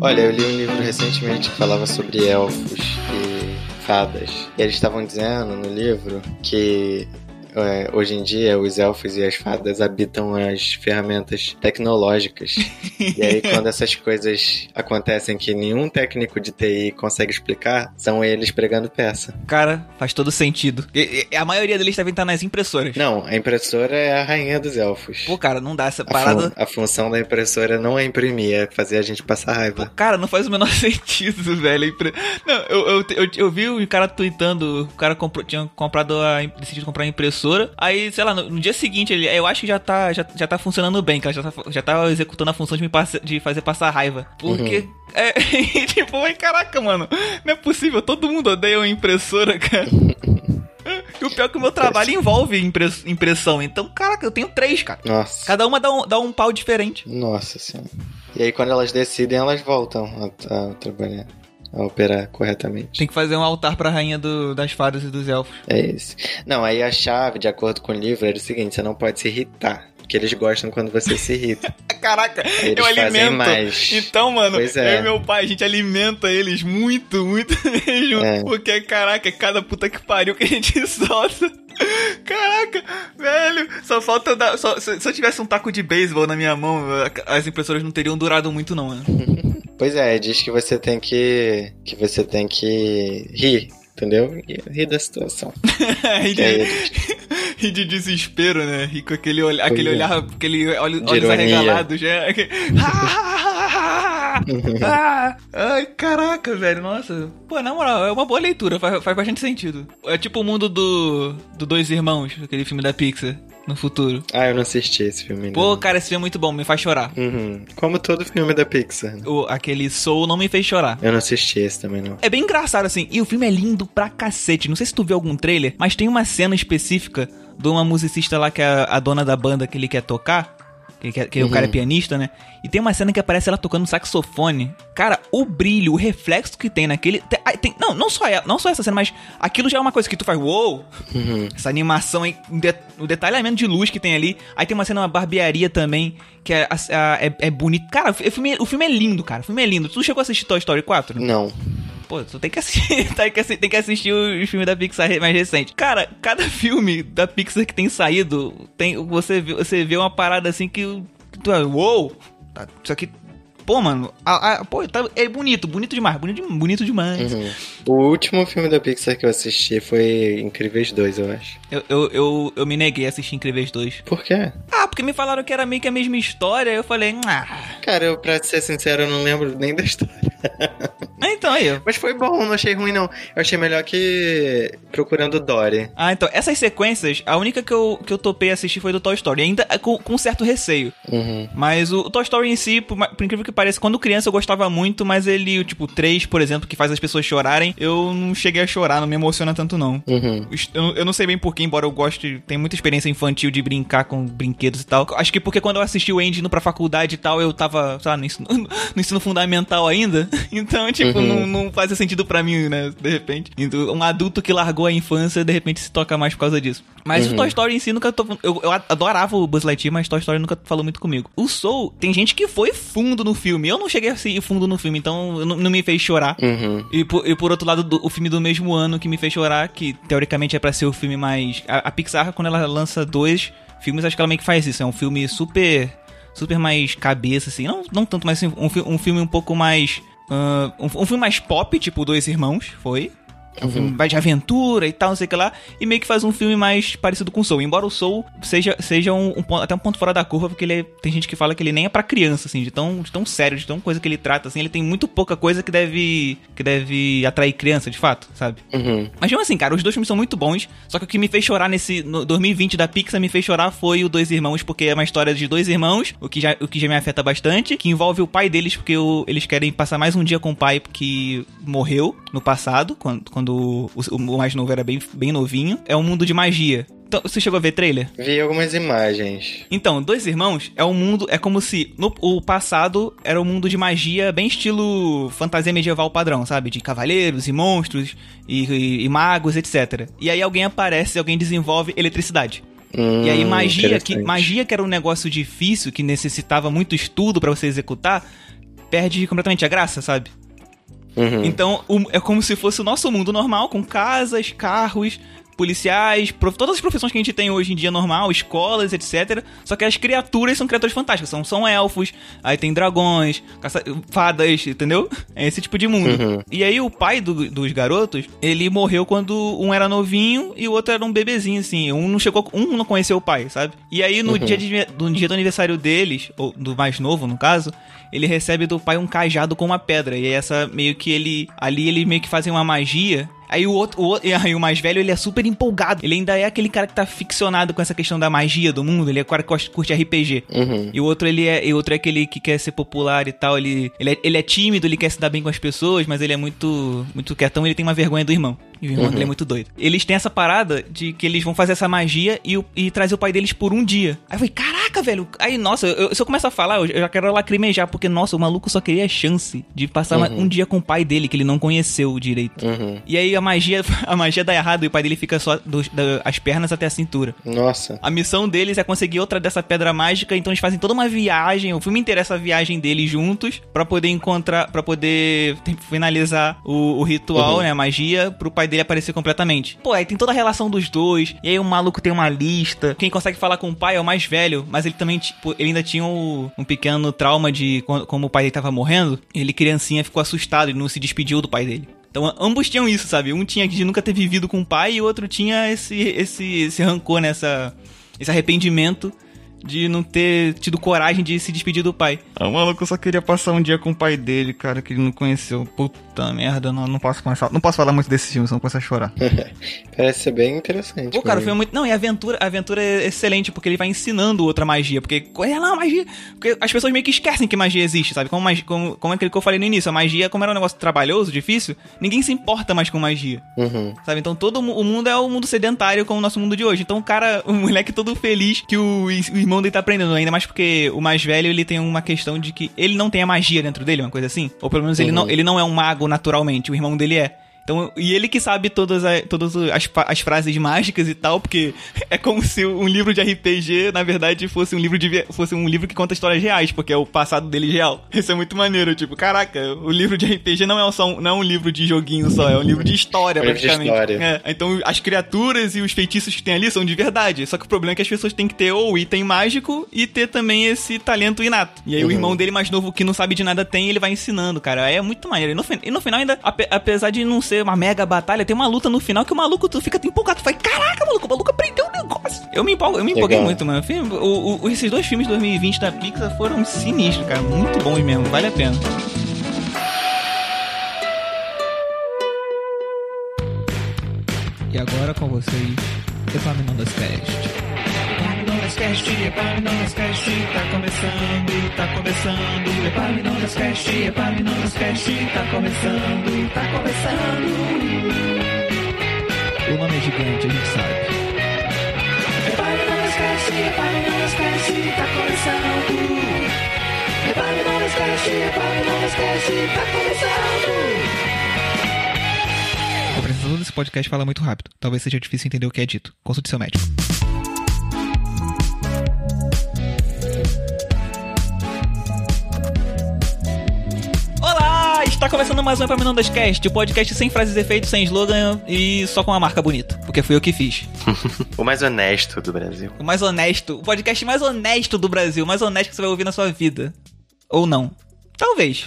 Olha, eu li um livro recentemente que falava sobre elfos e fadas. E eles estavam dizendo no livro que é, hoje em dia os elfos e as fadas habitam as ferramentas tecnológicas. e aí, quando essas coisas acontecem que nenhum técnico de TI consegue explicar, são eles pregando peça. Cara, faz todo sentido. E, e, a maioria deles devem estar nas impressoras. Não, a impressora é a rainha dos elfos. Pô, cara, não dá essa parada. A, fun a função da impressora não é imprimir, é fazer a gente passar raiva. Pô, cara, não faz o menor sentido, velho. Não, eu, eu, eu, eu vi o cara tweetando, o cara comprou, tinha comprado a, decidido comprar a impressora impressora. Aí, sei lá, no, no, dia seguinte, ele, eu acho que já tá, já, já tá funcionando bem, cara. Já tá, já tá executando a função de me passe, de fazer passar raiva. Porque. Uhum. É, tipo, ai, caraca, mano. Não é possível, todo mundo odeia uma impressora, cara. E o pior é que o meu trabalho envolve impress impressão. Então, caraca, eu tenho três, cara. Nossa. Cada uma dá um, dá um pau diferente. Nossa senhora. E aí, quando elas decidem, elas voltam a, a trabalhar a operar corretamente. Tem que fazer um altar pra rainha do, das fadas e dos elfos. É isso. Não, aí a chave, de acordo com o livro, era o seguinte: você não pode se irritar. Porque eles gostam quando você se irrita. Caraca, eles eu alimento. Mais. Então, mano, pois é. eu e meu pai, a gente alimenta eles muito, muito mesmo. É. Porque, caraca, cada puta que pariu que a gente solta. Caraca, velho, só falta dar. Só, se, se, eu tivesse um taco de beisebol na minha mão, as impressoras não teriam durado muito, não, né? Pois é, diz que você tem que. que você tem que rir, entendeu? Rir da situação. rir, de, rir de desespero, né? Rir com aquele, olh aquele é. olhar, aquele olho, olhos arregalados já. ah, ai, caraca, velho, nossa. Pô, na moral, é uma boa leitura, faz, faz bastante sentido. É tipo o mundo do, do Dois Irmãos, aquele filme da Pixar no futuro. Ah, eu não assisti esse filme ainda. Pô, cara, esse filme é muito bom, me faz chorar. Uhum. Como todo filme da Pixar. O, aquele Soul não me fez chorar. Eu não assisti esse também, não. É bem engraçado, assim, e o filme é lindo pra cacete. Não sei se tu viu algum trailer, mas tem uma cena específica de uma musicista lá que é a dona da banda que ele quer tocar que, que, que uhum. o cara é uhum. pianista, né? E tem uma cena que aparece ela tocando saxofone. Cara, o brilho, o reflexo que tem naquele. Tem, tem, não, não só, ela, não só essa cena, mas aquilo já é uma coisa que tu faz, uou! Wow! Uhum. Essa animação aí, o detalhamento de luz que tem ali. Aí tem uma cena, uma barbearia também, que é, é, é bonito. Cara, o filme, o filme é lindo, cara. O filme é lindo. Tu chegou a assistir Toy Story 4? Não pô, tu tem que assistir, tem que assistir, tem que assistir os filmes da Pixar mais recentes. Cara, cada filme da Pixar que tem saído, tem, você, vê, você vê uma parada assim que tu é, uou, tá, isso aqui Pô, mano, a, a, pô, tá, é bonito, bonito demais, bonito, bonito demais. Uhum. O último filme da Pixar que eu assisti foi Incríveis 2, eu acho. Eu, eu, eu, eu me neguei a assistir Incríveis 2. Por quê? Ah, porque me falaram que era meio que a mesma história, eu falei, ah. Cara, eu, pra ser sincero, eu não lembro nem da história. Ah, então aí. Mas foi bom, não achei ruim, não. Eu achei melhor que Procurando Dory. Ah, então, essas sequências, a única que eu, que eu topei assistir foi do Toy Story, ainda com, com certo receio. Uhum. Mas o, o Toy Story em si, por, por incrível que pareça, quando criança eu gostava muito, mas ele, tipo, 3, por exemplo, que faz as pessoas chorarem, eu não cheguei a chorar, não me emociona tanto, não. Uhum. Eu, eu não sei bem porquê, embora eu goste, tem muita experiência infantil de brincar com brinquedos e tal. Acho que porque quando eu assisti o Andy indo pra faculdade e tal, eu tava, sei lá, no ensino, no ensino fundamental ainda. Então, tipo, uhum. não, não fazia sentido para mim, né? De repente. Então, um adulto que largou a infância, de repente se toca mais por causa disso. Mas uhum. o Toy Story em si nunca tô, eu, eu adorava o Buzz Lightyear, mas Toy Story nunca falou muito comigo. O Soul, tem gente que foi fundo no filme. Eu não cheguei a ser fundo no filme, então não, não me fez chorar. Uhum. E, por, e por outro lado, do, o filme do mesmo ano que me fez chorar, que teoricamente é para ser o filme mais. A, a, Pixar, quando ela lança dois filmes, acho que ela meio que faz isso. É um filme super. Super mais cabeça, assim. Não, não tanto, mas assim, um, um filme um pouco mais. Uh, um, um, filme mais pop, tipo Dois Irmãos, foi. É um uhum. filme mais de aventura e tal, não sei o que lá. E meio que faz um filme mais parecido com o Soul. Embora o Soul seja, seja um, um até um ponto fora da curva, porque ele é, tem gente que fala que ele nem é para criança, assim, de tão, de tão sério, de tão coisa que ele trata, assim. Ele tem muito pouca coisa que deve, que deve atrair criança, de fato, sabe? Uhum. Mas mesmo assim, cara, os dois filmes são muito bons. Só que o que me fez chorar nesse no 2020 da Pixar me fez chorar foi o Dois Irmãos, porque é uma história de dois irmãos, o que já, o que já me afeta bastante, que envolve o pai deles, porque o, eles querem passar mais um dia com o pai que morreu no passado, quando, quando o, o o mais novo era bem, bem novinho. É um mundo de magia. Então, você chegou a ver trailer? Vi algumas imagens. Então, Dois Irmãos é um mundo. É como se no o passado era um mundo de magia, bem estilo fantasia medieval padrão, sabe? De cavaleiros e monstros e, e, e magos, etc. E aí alguém aparece, alguém desenvolve eletricidade. Hum, E aí magia que, magia que era um negócio difícil, que necessitava muito estudo pra você executar, perde completamente a graça, sabe? Uhum. Então o- é como se fosse o nosso mundo normal, com casas, carros, policiais, prof- todas as profissões que a gente tem hoje em dia normal, escolas, etc. Só que as criaturas são criaturas fantásticas, são, são elfos, aí tem dragões, caça- fadas, entendeu? É esse tipo de mundo. Uhum. E aí o pai do- dos garotos, ele morreu quando um era novinho e o outro era um bebezinho, assim. Um não chegou, um não conheceu o pai, sabe? E aí no, dia, de, no dia do aniversário deles, ou do mais novo no caso, ele recebe do pai um cajado com uma pedra. E aí essa meio que ele. Ali ele meio que fazem uma magia. Aí o outro, o e aí o mais velho, ele é super empolgado. Ele ainda é aquele cara que tá ficcionado com essa questão da magia do mundo. Ele é o cara que curte RPG. Uhum. E o outro, ele é, e o outro é aquele que quer ser popular e tal. Ele, ele, é, ele é tímido, ele quer se dar bem com as pessoas, mas ele é muito, muito quietão. Ele tem uma vergonha do irmão. E o irmão Uhum. dele é muito doido. Eles têm essa parada de que eles vão fazer essa magia e, e trazer o pai deles por um dia. Aí eu falei, caraca, velho. Aí, nossa, eu- se eu começar a falar, eu já quero lacrimejar, porque, nossa, o maluco só queria a chance de passar uma- um dia com o pai dele, que ele não conheceu direito. Uhum. E aí a magia, a magia dá errado e o pai dele fica só dos- da- as pernas até a cintura. Nossa. A missão deles é conseguir outra dessa pedra mágica, então eles fazem toda uma viagem. O filme inteiro é essa viagem deles juntos pra poder encontrar, para poder finalizar o, o ritual, Uhum. né, a magia, pro pai dele aparecer completamente. Pô, aí tem toda a relação dos dois. E aí o maluco tem uma lista. Quem consegue falar com o pai é o mais velho, mas ele também tipo, ele ainda tinha um, um pequeno trauma de quando- como o pai dele tava morrendo. Ele criancinha ficou assustado e não se despediu do pai dele. Então ambos tinham isso, sabe? Um tinha de nunca ter vivido com o pai e o outro tinha esse, esse, esse rancor, nessa, esse arrependimento de não ter tido coragem de se despedir do pai. Ah, o maluco só queria passar um dia com o pai dele, cara, que ele não conheceu. Puta merda, não, não posso começar. Não posso falar muito desse filme, senão começa a chorar. Parece ser bem interessante. Pô, cara, o filme é muito. Não, e a aventura, a aventura é excelente, porque ele vai ensinando outra magia. Porque é lá a magia? Porque as pessoas meio que esquecem que magia existe, sabe? Como, magia, como, como aquele que eu falei no início, a magia, como era um negócio trabalhoso, difícil, ninguém se importa mais com magia. Uhum. Sabe? Então todo o mundo é o mundo sedentário como o nosso mundo de hoje. Então o cara, o moleque todo feliz que o, o irmão dele tá aprendendo. Ainda mais porque o mais velho, ele tem uma questão de que ele não tem a magia dentro dele, uma coisa assim. Ou pelo menos ele, Uhum. não, ele não é um mago naturalmente, o irmão dele é. Então, e ele que sabe todas, a- todas as, as frases mágicas e tal, porque é como se um livro de RPG, na verdade, fosse um livro de fosse um livro que conta histórias reais, porque é o passado dele real. Isso é muito maneiro, tipo, caraca, o livro de RPG não é só um, não é um livro de joguinho só, é um livro de história, É livro de praticamente. história. É, então as criaturas e os feitiços que tem ali são de verdade. Só que o problema é que as pessoas têm que ter ou item mágico e ter também esse talento inato. E aí o Uhum. irmão dele mais novo que não sabe de nada tem, ele vai ensinando, cara. É muito maneiro. E no, e no final ainda, ape- apesar de não ser uma mega batalha, tem uma luta no final que o maluco tu fica empolgado. Tu fala, caraca, maluco, o maluco aprendeu um negócio. Eu me, empolgo, eu me empolguei Legal. muito, mano. O- o- esses dois filmes de 2020 da Pixar foram sinistros, cara. Muito bons mesmo. Vale a pena. E agora com vocês, Epaminondas Cast. Epaminondas Cast, Epaminondas Cast, tá começando, tá começando. Epaminondas Cast, Epaminondas Cast, tá começando, tá começando. O nome é gigante, a gente sabe. Epaminondas Cast, Epaminondas Cast, tá começando. Epaminondas Cast, Epaminondas Cast, tá começando. O apresentador desse podcast fala muito rápido. Talvez seja difícil entender o que é dito. Consulte seu médico. Está começando mais um Epaminondas Cast, o podcast sem frases e efeitos, sem slogan e só com uma marca bonita. Porque fui eu que fiz. O mais honesto do Brasil. O mais honesto, o podcast mais honesto do Brasil, o mais honesto que você vai ouvir na sua vida. Ou não. Talvez.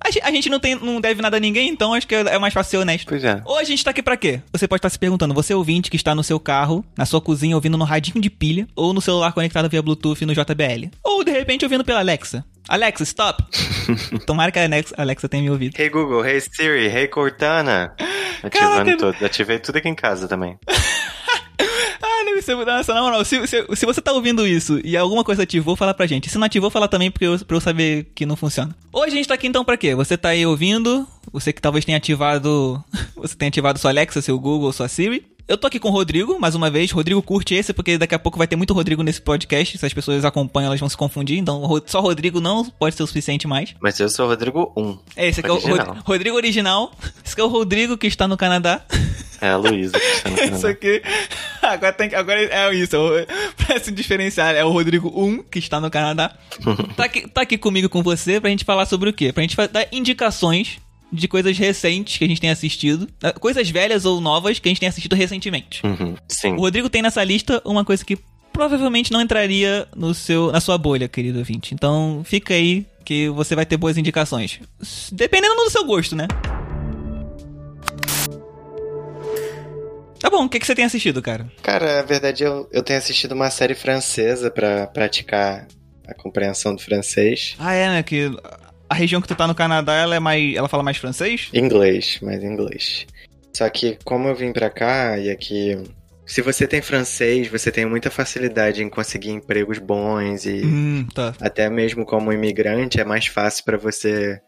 A ge- a gente não, tem, não deve nada a ninguém, então acho que é mais fácil ser honesto. Pois é. Hoje a gente tá aqui pra quê? Você pode estar se perguntando, você ouvinte que está no seu carro, na sua cozinha, ouvindo no radinho de pilha, ou no celular conectado via Bluetooth no JBL. Ou de repente ouvindo pela Alexa. Alexa, stop! Tomara que a Alexa, tenha me ouvido. Hey Google, hey Siri, hey Cortana. Caraca. Ativando tudo. Ativei tudo aqui em casa também. Ah, deve ser. Nossa, na moral, se, se, se você tá ouvindo isso e alguma coisa ativou, fala pra gente. Se não ativou, fala também pra eu, pra eu saber que não funciona. Hoje a gente tá aqui então pra quê? Você tá aí ouvindo, você que talvez tenha ativado. Você tenha ativado sua Alexa, seu Google, sua Siri. Eu tô aqui com o Rodrigo, mais uma vez. Rodrigo curte esse, porque daqui a pouco vai ter muito Rodrigo nesse podcast. Se as pessoas acompanham, elas vão se confundir. Então, só Rodrigo não pode ser o suficiente mais. Mas eu sou o Rodrigo 1. É, esse aqui é o. Rod- Rodrigo original. Esse aqui é o Rodrigo que está no Canadá. É a Luísa que está no Isso Canadá. aqui. agora, tem, agora é isso. É pra se diferenciar, é o Rodrigo 1, que está no Canadá. Tá aqui, tá aqui comigo com você pra gente falar sobre o quê? Pra gente dar indicações de coisas recentes que a gente tem assistido. Eh, coisas velhas ou novas que a gente tem assistido recentemente. Uhum, sim. O Rodrigo tem nessa lista uma coisa que provavelmente não entraria no seu, na sua bolha, querido ouvinte. Então fica aí que você vai ter boas indicações. Dependendo do seu gosto, né? Tá bom, o que, que você tem assistido, cara? Cara, a verdade eu, eu tenho assistido uma série francesa para praticar a compreensão do francês. Ah, é, né? Que a região que tu tá no Canadá, ela é mais. ela fala mais francês? Inglês, mais inglês. Só que como eu vim pra cá e aqui. Se você tem francês, você tem muita facilidade em conseguir empregos bons e Hum, tá. até mesmo como imigrante é mais fácil pra você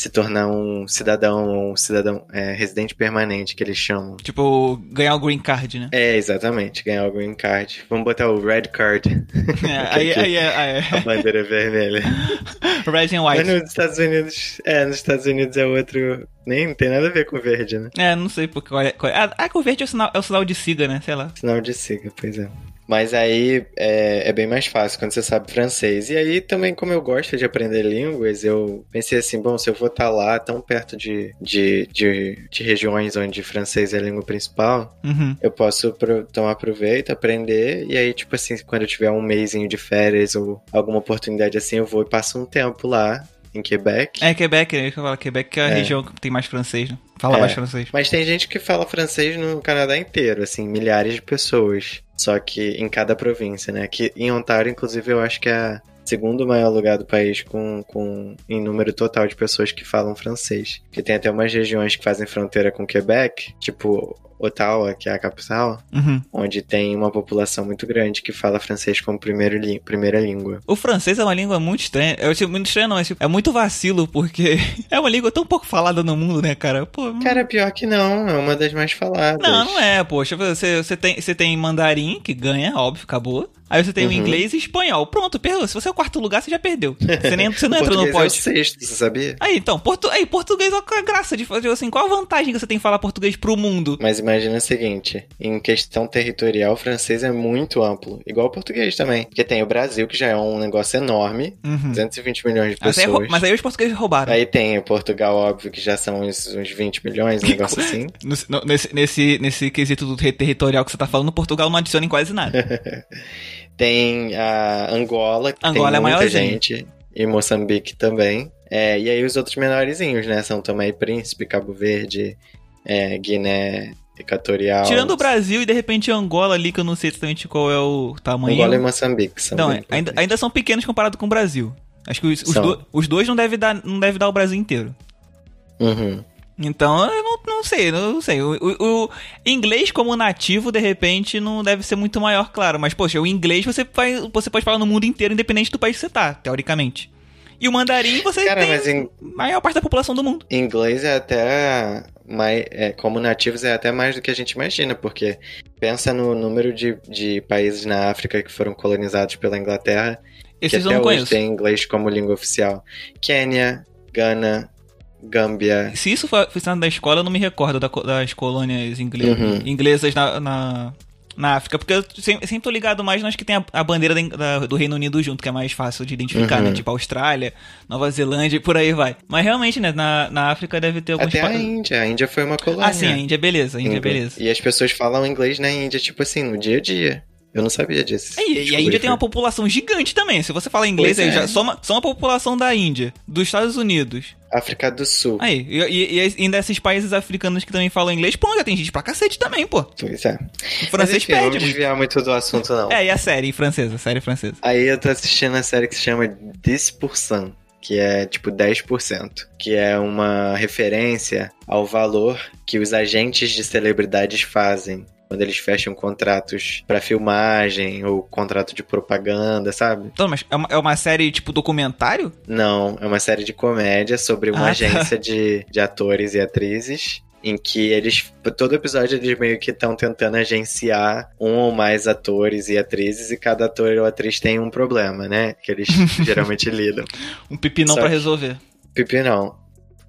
se tornar um cidadão ou um cidadão é, residente permanente, que eles chamam. Tipo, ganhar o green card, né? É, exatamente, ganhar o green card. Vamos botar o red card, É, aí, aí, é, aí a bandeira vermelha. é. Red and Mas white. nos Estados Unidos, é, nos Estados Unidos é outro, nem não tem nada a ver com verde, né? É, não sei porque. Qual é, qual é. Ah, ah, que o verde é o, sinal, é o sinal de siga, né? Sei lá. Sinal de siga, pois é. Mas aí é, é bem mais fácil quando você sabe francês. E aí também, como eu gosto de aprender línguas, eu pensei assim, bom, se eu vou estar lá tão perto de, de, de, de regiões onde francês é a língua principal, Uhum. eu posso pro- tomar proveito, aprender, e aí, tipo assim, quando eu tiver um mêsinho de férias ou alguma oportunidade assim, eu vou e passo um tempo lá em Quebec. É Quebec, é que eu falo. Quebec é a É. região que tem mais francês, né? Fala É. mais francês. Mas tem gente que fala francês no Canadá inteiro, assim, milhares de pessoas. Só que em cada província, né? Que em Ontário, inclusive, eu acho que é o segundo maior lugar do país com, com em número total de pessoas que falam francês. Porque tem até umas regiões que fazem fronteira com Quebec, tipo Ottawa, que é a capital, Uhum. onde tem uma população muito grande que fala francês como lí- primeira língua. O francês é uma língua muito estranha. É tipo, muito estranha, não. É, tipo, é muito vacilo, porque é uma língua tão pouco falada no mundo, né, cara? Pô, Cara, pior que não, é uma das mais faladas. Não, não é, poxa. Você, você, tem, você tem mandarim, que ganha, óbvio, acabou. Aí você tem o Uhum. inglês e espanhol. Pronto, perdeu. Se você é o quarto lugar, você já perdeu. Você, nem, você não O entra no português é o pódio. sexto, você sabia? Aí, então, portu... aí, português, é a graça de fazer assim? Qual a vantagem que você tem em falar português pro mundo? Mas imagina o seguinte, em questão territorial, o francês é muito amplo, igual o português também. Porque tem o Brasil, que já é um negócio enorme, Uhum. 220 milhões de Mas aí, pessoas. mas aí os portugueses roubaram. Aí tem o Portugal, óbvio, que já são uns, uns 20 milhões, um negócio assim. No- Nesse, nesse, nesse quesito do ter- territorial que você tá falando, Portugal não adiciona em quase nada. Tem a Angola, que Angola é tem muita maiorzinho. gente, e Moçambique também. É, e aí os outros menorzinhos, né? São Tomé e Príncipe, Cabo Verde, é, Guiné Equatorial. Tirando o Brasil e de repente Angola ali, que eu não sei exatamente qual é o tamanho. Angola e Moçambique são Não, é, ainda, ainda são pequenos comparado com o Brasil. Acho que os, os do- os dois não devem dar, não deve dar o Brasil inteiro. Uhum. Então, eu não, não sei, não sei. O, o- o inglês como nativo, de repente, não deve ser muito maior, claro. Mas, poxa, o inglês você, faz, você pode falar no mundo inteiro, independente do país que você tá, teoricamente. E o mandarim você Cara, tem mas maior parte da população do mundo. Inglês é até mais, é, como nativos é até mais do que a gente imagina, porque pensa no número de, de países na África que foram colonizados pela Inglaterra, Esses que até hoje conheço. tem inglês como língua oficial. Quênia, Gana, Gâmbia. Se isso foi ensinado da escola, eu não me recordo da das colônias ingle- Uhum. inglesas na, na, na África, porque eu sempre, sempre tô ligado mais nas que tem a, a bandeira da- da- do Reino Unido junto, que é mais fácil de identificar, Uhum. né? Tipo Austrália, Nova Zelândia e por aí vai. Mas realmente, né, na, na África deve ter alguns Até a pa- Índia. A Índia foi uma colônia. Ah, sim, a Índia, beleza, a Índia, Índia. beleza. E as pessoas falam inglês na Índia, tipo assim, no dia a dia. Eu não sabia disso. É, E, e a Índia tem uma população gigante também. Se você fala inglês, Pois aí é. já soma, soma a população da Índia, dos Estados Unidos. África do Sul. Aí, e, e, e ainda esses países africanos que também falam inglês, pô, já tem gente pra cacete também, pô. Pois é. O Mas francês enfim, não perde muito. desviar muito do assunto, não. É, e a série francesa, a série francesa. Aí eu tô assistindo a série que se chama 10%, que é tipo 10%, que é uma referência ao valor que os agentes de celebridades fazem quando eles fecham contratos pra filmagem ou contrato de propaganda, sabe? Então, mas é uma, é uma série tipo documentário? Não, é uma série de comédia sobre uma Ah, tá. agência de, de atores e atrizes. Em que eles, todo episódio, eles meio que estão tentando agenciar um ou mais atores e atrizes, e cada ator ou atriz tem um problema, né? Que eles geralmente lidam. Um pepinão que- resolver. Pipi não.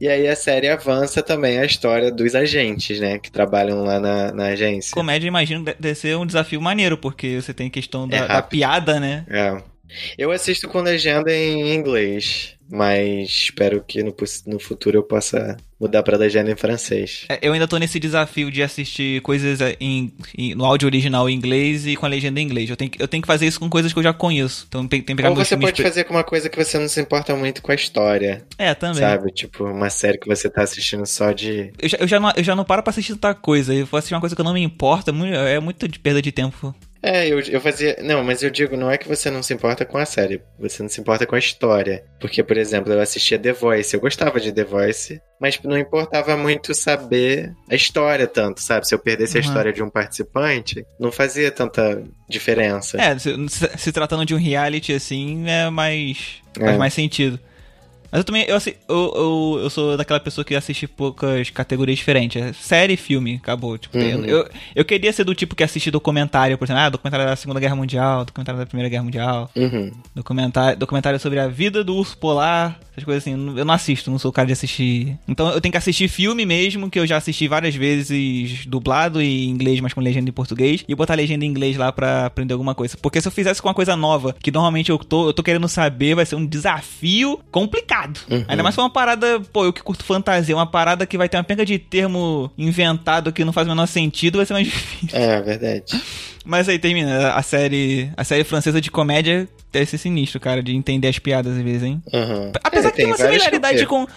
E aí a série avança também a história dos agentes, né? Que trabalham lá na, na agência. Comédia, imagino, deve ser um desafio maneiro, porque você tem questão da, É da piada, né? É. Eu assisto com legenda em inglês, mas espero que no, no futuro eu possa mudar pra legenda em francês. É, Eu ainda tô nesse desafio de assistir coisas é, em, em- no áudio original em inglês e com a legenda em inglês. Eu tenho, que- eu tenho que fazer isso com coisas que eu já conheço. Então tem, tem que pegar Ou você pode fazer com uma coisa que você não se importa muito com a história, É, também. sabe? Tipo, uma série que você tá assistindo só de. Eu já, eu, já não, eu já não paro pra assistir tanta coisa. Eu vou assistir uma coisa que eu não me importa. mu- É muito de perda de tempo. É, eu, eu fazia. Não, mas eu digo, não é que você não se importa com a série, você não se importa com a história. Porque, por exemplo, eu assistia The Voice, eu gostava de The Voice, mas não importava muito saber a história tanto, sabe? Se eu perdesse a Uhum. história de um participante, não fazia tanta diferença. É, se, se- se tratando de um reality assim, é mais. faz É. mais sentido. Mas eu também, eu, eu, eu, eu sou daquela pessoa que assiste poucas categorias diferentes. É série e filme, acabou. Tipo, Uhum. eu, eu, queria ser do tipo que assiste documentário, por exemplo, ah, documentário da Segunda Guerra Mundial, documentário da Primeira Guerra Mundial, Uhum. documentário, documentário sobre a vida do urso polar, essas coisas assim. Eu não assisto, não sou o cara de assistir. Então eu tenho que assistir filme mesmo, que eu já assisti várias vezes dublado em inglês, mas com legenda em português, e botar legenda em inglês lá pra aprender alguma coisa. Porque se eu fizesse com uma coisa nova, que normalmente eu tô, eu tô querendo saber, vai ser um desafio complicado. Uhum. Ainda mais for uma parada, pô, eu que curto fantasia, uma parada que vai ter uma penca de termo inventado que não faz o menor sentido, vai ser mais difícil. É, verdade. Mas aí termina, a série, a série francesa de comédia deve ser sinistro, cara, de entender as piadas às vezes, hein? Uhum. Apesar É, que tem uma similaridade com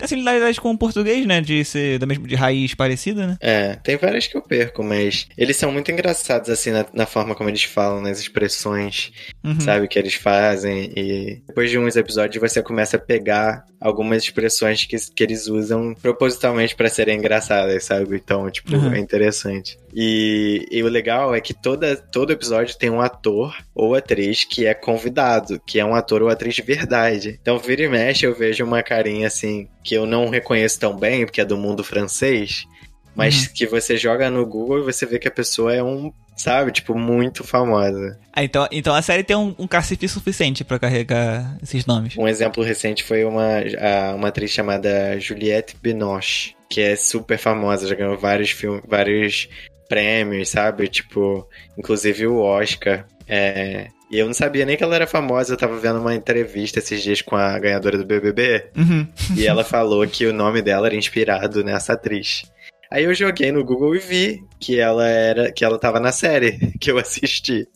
tem similaridade com o português, né, de ser da mesma de raiz parecida, né? É, tem várias que eu perco, mas eles são muito engraçados, assim, na, na forma como eles falam, nas expressões, Uhum. sabe, que eles fazem. E depois de uns episódios você começa a pegar algumas expressões que, que eles usam propositalmente pra serem engraçadas, sabe? Então, tipo, Uhum. é interessante. E, e o legal é que toda, todo episódio tem um ator ou atriz que é convidado, que é um ator ou atriz de verdade. Então, vira e mexe, eu vejo uma carinha assim, que eu não reconheço tão bem, porque é do mundo francês, mas Uhum. que você joga no Google e você vê que a pessoa é um, sabe, tipo, muito famosa. Ah, então, então a série tem um, um cacife suficiente pra carregar esses nomes. Um exemplo recente foi uma, a- uma atriz chamada Juliette Binoche, que é super famosa, já ganhou vários filmes, vários prêmios, sabe? Tipo, inclusive o Oscar. É, E eu não sabia nem que ela era famosa, eu tava vendo uma entrevista esses dias com a ganhadora do BBB, Uhum. e ela falou que o nome dela era inspirado nessa atriz. Aí eu joguei no Google e vi que ela era, que ela tava na série que eu assisti.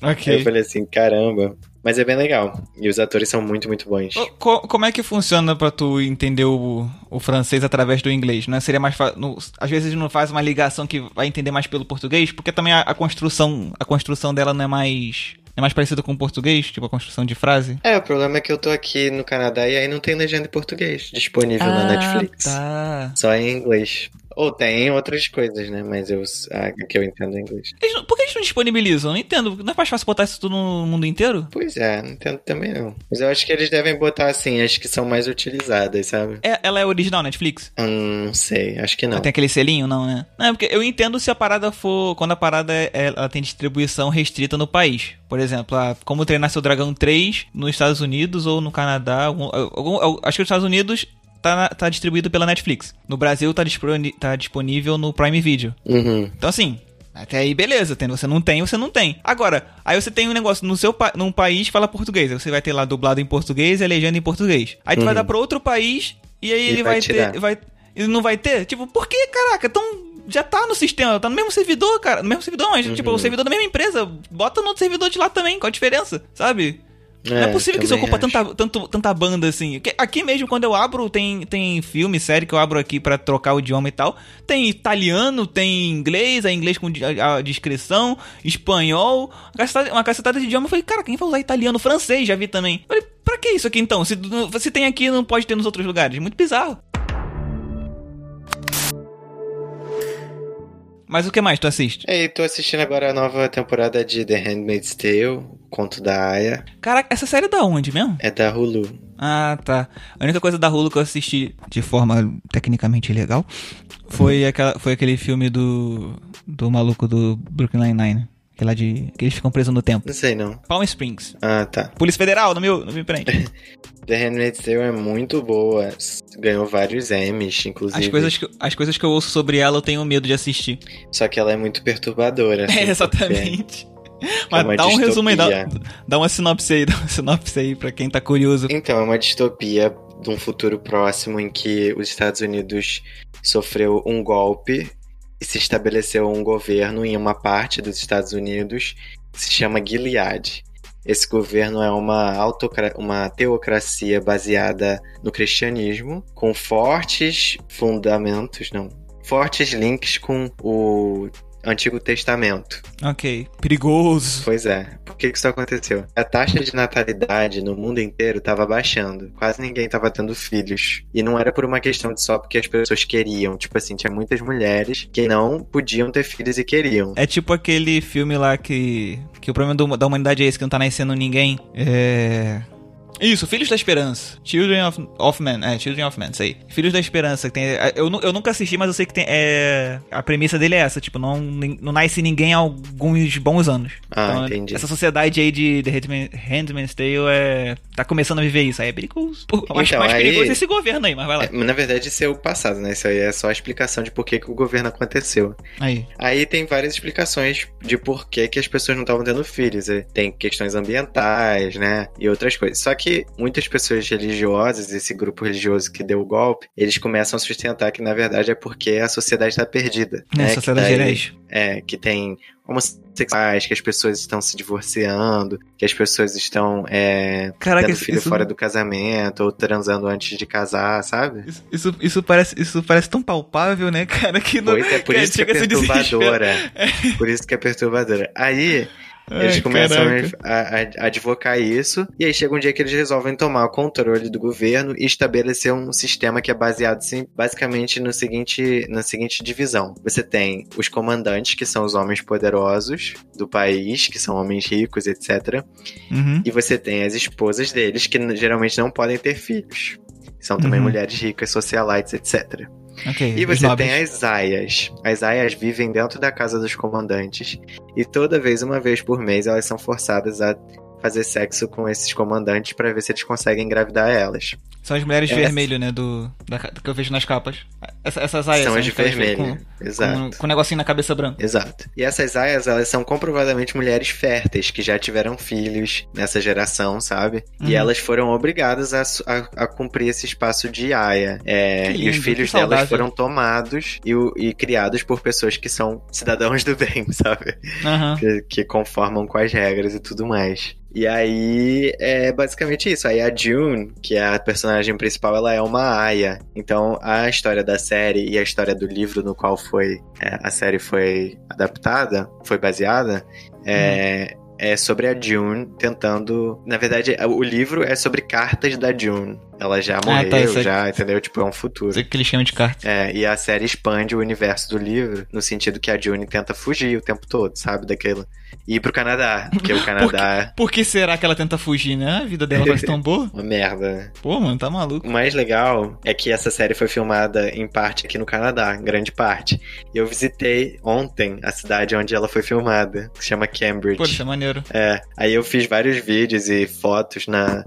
Aí eu Ok. falei assim, caramba. Mas é bem legal. E os atores são muito, muito bons. Co- co- como é que funciona pra tu entender o, o francês através do inglês? Não é? seria mais no- às vezes não faz uma ligação que vai entender mais pelo português, porque também a, a construção a construção dela não é mais é mais parecida com o português, tipo a construção de frase. É, o problema é que eu tô aqui no Canadá e aí não tem legenda em português disponível na Netflix. tá. Só em inglês. Ou tem outras coisas, né? Mas eu, a que eu entendo em inglês. Eles não- por que eles não disponibilizam? Não entendo. Não é mais fácil botar isso tudo no mundo inteiro? Pois é, não entendo também não. Mas eu acho que eles devem botar assim, as que são mais utilizadas, sabe? É- ela é original Netflix? Hum, não sei, acho que não. Ela tem aquele selinho, não, né? Não, é porque eu entendo se a parada for. Quando a parada é- ela tem distribuição restrita no país. Por exemplo, a Como Treinar Seu Dragão 3 nos Estados Unidos ou no Canadá. algum- algum- acho que nos Estados Unidos tá, na- tá distribuído pela Netflix. No Brasil tá, tá disponível no Prime Video. Uhum. Então, assim, até aí, beleza. Tem, você não tem, você não tem. Agora, aí você tem um negócio no seu pa num país fala português. Aí você vai ter lá dublado em português e a legenda em português. Aí tu vai Uhum. dar pra outro país e aí E ele vai vai, tirar. ter. Vai, ele não vai ter? Tipo, por que, caraca? Então. Já tá no sistema, tá no mesmo servidor, cara. No mesmo servidor, mas, tipo, Uhum. o servidor da mesma empresa. Bota no outro servidor de lá também, qual a diferença? Sabe? Não é possível que isso ocupa acho. tanta, tanto, tanta banda assim. Aqui mesmo, quando eu abro, tem, tem filme, série que eu abro aqui pra trocar o idioma e tal. Tem italiano, tem inglês, é inglês com a, a descrição, espanhol, uma cacetada, uma cacetada de idioma. Eu falei, cara, quem vai usar italiano? Francês, já vi também. Eu falei, pra que isso aqui então? Se, se tem aqui, não pode ter nos outros lugares. Muito bizarro. Mas o que mais tu assiste? É, e tô assistindo agora a nova temporada de The Handmaid's Tale, Conto da Aya. Caraca, essa série é da onde mesmo? É da Hulu. Ah, tá. A única coisa da Hulu que eu assisti de forma tecnicamente legal foi, aquela, foi aquele filme do, do maluco do Brooklyn Nine-Nine. Aquela de. que eles ficam presos no tempo. Não sei não. Palm Springs. Ah, tá. Polícia Federal, no meu, no meu prende. The Handmaid's Tale é muito boa. Ganhou vários Emmys, inclusive. As coisas, que, as coisas que eu ouço sobre ela eu tenho medo de assistir. Só que ela é muito perturbadora. assim, É, exatamente. Mas é dá um resumo aí, dá, dá uma sinopse aí, dá uma sinopse aí pra quem tá curioso. Então, é uma distopia de um futuro próximo em que os Estados Unidos sofreu um golpe se estabeleceu um governo em uma parte dos Estados Unidos que se chama Gilead. Esse governo é uma, uma teocracia baseada no cristianismo, com fortes fundamentos, não, fortes links com o Antigo Testamento. Ok. Perigoso. Pois é. Por que que isso aconteceu? A taxa de natalidade no mundo inteiro estava baixando. Quase ninguém estava tendo filhos. E não era por uma questão de só porque as pessoas queriam. Tipo assim, tinha muitas mulheres que não podiam ter filhos e queriam. É tipo aquele filme lá que. que o problema do- da humanidade é esse, que não tá nascendo ninguém. É. Isso, Filhos da Esperança. Children of, of Men. É, Children of Men, isso aí. Filhos da Esperança. Que tem, é, eu, eu nunca assisti, mas eu sei que tem. É, a premissa dele é essa: tipo, não, não nasce ninguém há alguns bons anos. Ah, Então, entendi. Essa sociedade aí de The Handmaid's Tale é. tá começando a viver isso. Aí é perigoso. Pô, eu acho Então, mais aí- perigoso esse governo aí, mas vai lá. É, na verdade, isso é o passado, né? Isso aí é só a explicação de por que, que o governo aconteceu. Aí. Aí tem várias explicações de por que, que as pessoas não estavam tendo filhos. Tem questões ambientais, né? E outras coisas. Só que muitas pessoas religiosas, esse grupo religioso que deu o golpe, eles começam a sustentar que, na verdade, é porque a sociedade está perdida. Né, né? sociedade que daí- herege. É, que tem homossexuais, que as pessoas estão se divorciando, que as pessoas estão é, Caraca, tendo filho isso- fora do casamento, ou transando antes de casar, sabe? Isso, isso, isso parece, isso parece tão palpável, né, cara? Que não, Pois é, por cara, isso que é a perturbadora. Por isso que é perturbadora. Aí, eles Ai, começam a, a- advocar isso, e aí chega um dia que eles resolvem tomar o controle do governo e estabelecer um sistema que é baseado sim, basicamente no seguinte, na seguinte divisão. Você tem os comandantes, que são os homens poderosos do país, que são homens ricos, etc. Uhum. E você tem as esposas deles, que geralmente não podem ter filhos. São também Uhum. mulheres ricas, socialites, etc. Ok. E você tem as aias. As aias vivem dentro da casa dos comandantes e toda vez, uma vez por mês, elas são forçadas a fazer sexo com esses comandantes pra ver se eles conseguem engravidar elas. São as mulheres Essa- vermelho, né? Do, da, que eu vejo nas capas. Essa- essas aias. são as de aquelas vermelho. Com, Exato. com, com um negocinho na cabeça branca. Exato. E essas aias, elas são comprovadamente mulheres férteis, que já tiveram filhos nessa geração, sabe? Uhum. E elas foram obrigadas a, a- a cumprir esse espaço de aia. É, Que e os lindo, filhos delas foram tomados e, e criados por pessoas que são cidadãos do bem, sabe? Aham. que, que conformam com as regras e tudo mais. E aí é basicamente isso. Aí a June, que é a personagem principal, ela é uma aia. Então a história da série e a história do livro no qual foi é, a série foi adaptada, foi baseada, é, é sobre a June tentando. Na verdade, o livro é sobre cartas da June. Ela já tá, morreu, isso é- já, entendeu? Tipo, é um futuro. Isso é aquele esquema de carta. É, e a série expande o universo do livro no sentido que a June tenta fugir o tempo todo, sabe? Daquilo. E ir pro Canadá, porque o Canadá Por que será que ela tenta fugir, né? A vida dela parece tão boa. uma merda. né? Pô, mano, tá maluco. O mais legal é que essa série foi filmada em parte aqui no Canadá, em grande parte. E eu visitei ontem a cidade onde ela foi filmada, que se chama Cambridge. Pô, isso é maneiro. É, aí eu fiz vários vídeos e fotos na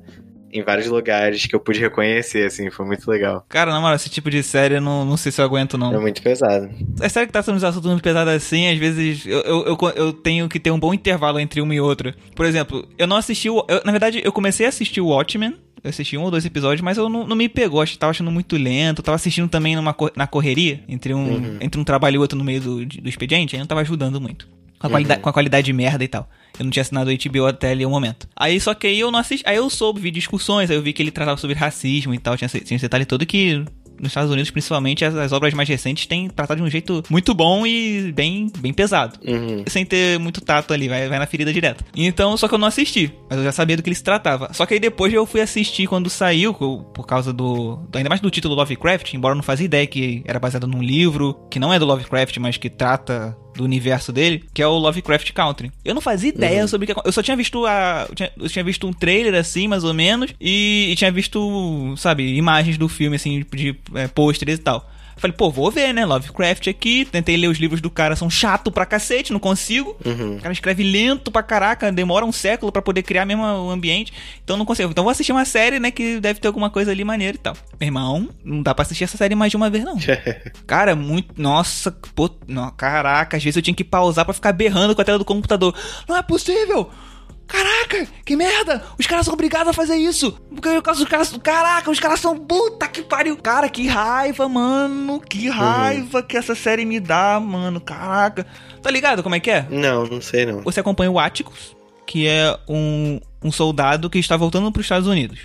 em vários lugares que eu pude reconhecer, assim, foi muito legal. Cara, na moral, esse tipo de série eu não, não sei se eu aguento, É não. muito pesado. É sério que tá sendo uns assuntos muito pesados assim, às vezes eu, eu, eu, eu tenho que ter um bom intervalo entre uma e outra. Por exemplo, eu não assisti o. eu- na verdade, eu comecei a assistir o Watchmen. Eu assisti um ou dois episódios, mas eu não, não me pegou. Acho que tava achando muito lento. Eu tava assistindo também numa, na correria, entre um, Uhum. entre um trabalho e outro no meio do, do expediente, aí não tava ajudando muito. Com a, qualidade, com a qualidade de merda e tal. Eu não tinha assinado o HBO até ali um momento. Aí só que aí eu não assisti. Aí eu soube, vi discussões, aí eu vi que ele tratava sobre racismo e tal. Tinha, esse- tinha esse detalhe todo que nos Estados Unidos, principalmente, as, as obras mais recentes têm tratado de um jeito muito bom e bem, bem pesado. Uhum. Sem ter muito tato ali, vai, vai na ferida direto. Então, só que eu não assisti, mas eu já sabia do que ele se tratava. Só que aí depois eu fui assistir quando saiu, por causa do. do- ainda mais do título Lovecraft, embora eu não fazia ideia que era baseado num livro, que não é do Lovecraft, mas que trata do universo dele, que é o Lovecraft Country. Eu não fazia ideia sobre o que Eu só tinha visto a. Eu tinha, eu tinha visto um trailer assim, mais ou menos, e, e tinha visto, sabe, imagens do filme, assim, de é, pôsteres e tal. Falei, pô, vou ver, né? Lovecraft aqui. Tentei ler os livros do cara, são chato pra cacete, não consigo. Uhum. O cara escreve lento pra caraca, demora um século pra poder criar mesmo o ambiente. Então não consigo. Então vou assistir uma série, né, que deve ter alguma coisa ali maneira e tal. Meu irmão, não dá pra assistir essa série mais de uma vez, não. Cara, muito. Nossa, pô, não, caraca, às vezes eu tinha que pausar pra ficar berrando com a tela do computador. Não é possível! Caraca, que merda! Os caras são obrigados a fazer isso! Porque os caras. Caraca, os caras são. Puta que pariu! Cara, que raiva, mano! Que raiva que essa série me dá, mano! Caraca! Tá ligado como é que é? Não, não sei não. Você acompanha o Atticus, que é um, um soldado que está voltando para os Estados Unidos.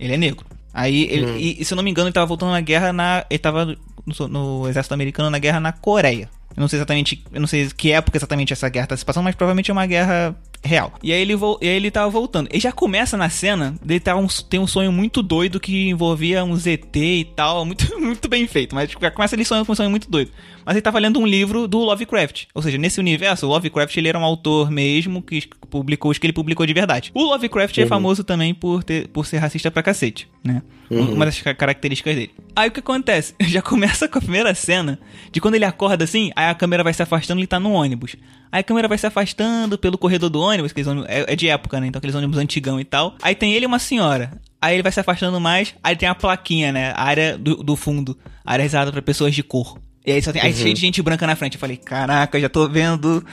Ele é negro. Aí, ele, Hum. e, e se eu não me engano, ele tava voltando na guerra na. Ele tava no, no exército americano na guerra na Coreia. Eu não sei exatamente. Eu não sei que época exatamente essa guerra tá se passando, mas provavelmente é uma guerra real. E aí ele, e aí ele tava voltando. E já começa na cena dele tá um, tem um sonho muito doido que envolvia um ZT e tal. Muito, muito bem feito. Mas já começa ele sonhando com um sonho muito doido. Mas ele tava lendo um livro do Lovecraft. Ou seja, nesse universo, o Lovecraft ele era um autor mesmo que publicou os que ele publicou de verdade. O Lovecraft é Uhum. famoso também por, ter, por ser racista pra cacete, né? Uhum. Uma das ca- características dele. Aí o que acontece? Já começa com a primeira cena de quando ele acorda assim, aí a câmera vai se afastando e ele tá no ônibus. Aí a câmera vai se afastando pelo corredor do ônibus, aqueles ônibus é, é de época, né? Então aqueles ônibus antigão e tal. Aí tem ele e uma senhora. Aí ele vai se afastando mais, aí tem a plaquinha, né? A área do, do fundo, a área reservada pra pessoas de cor. E aí só tem aí cheio de gente branca na frente. Eu falei, caraca, já tô vendo.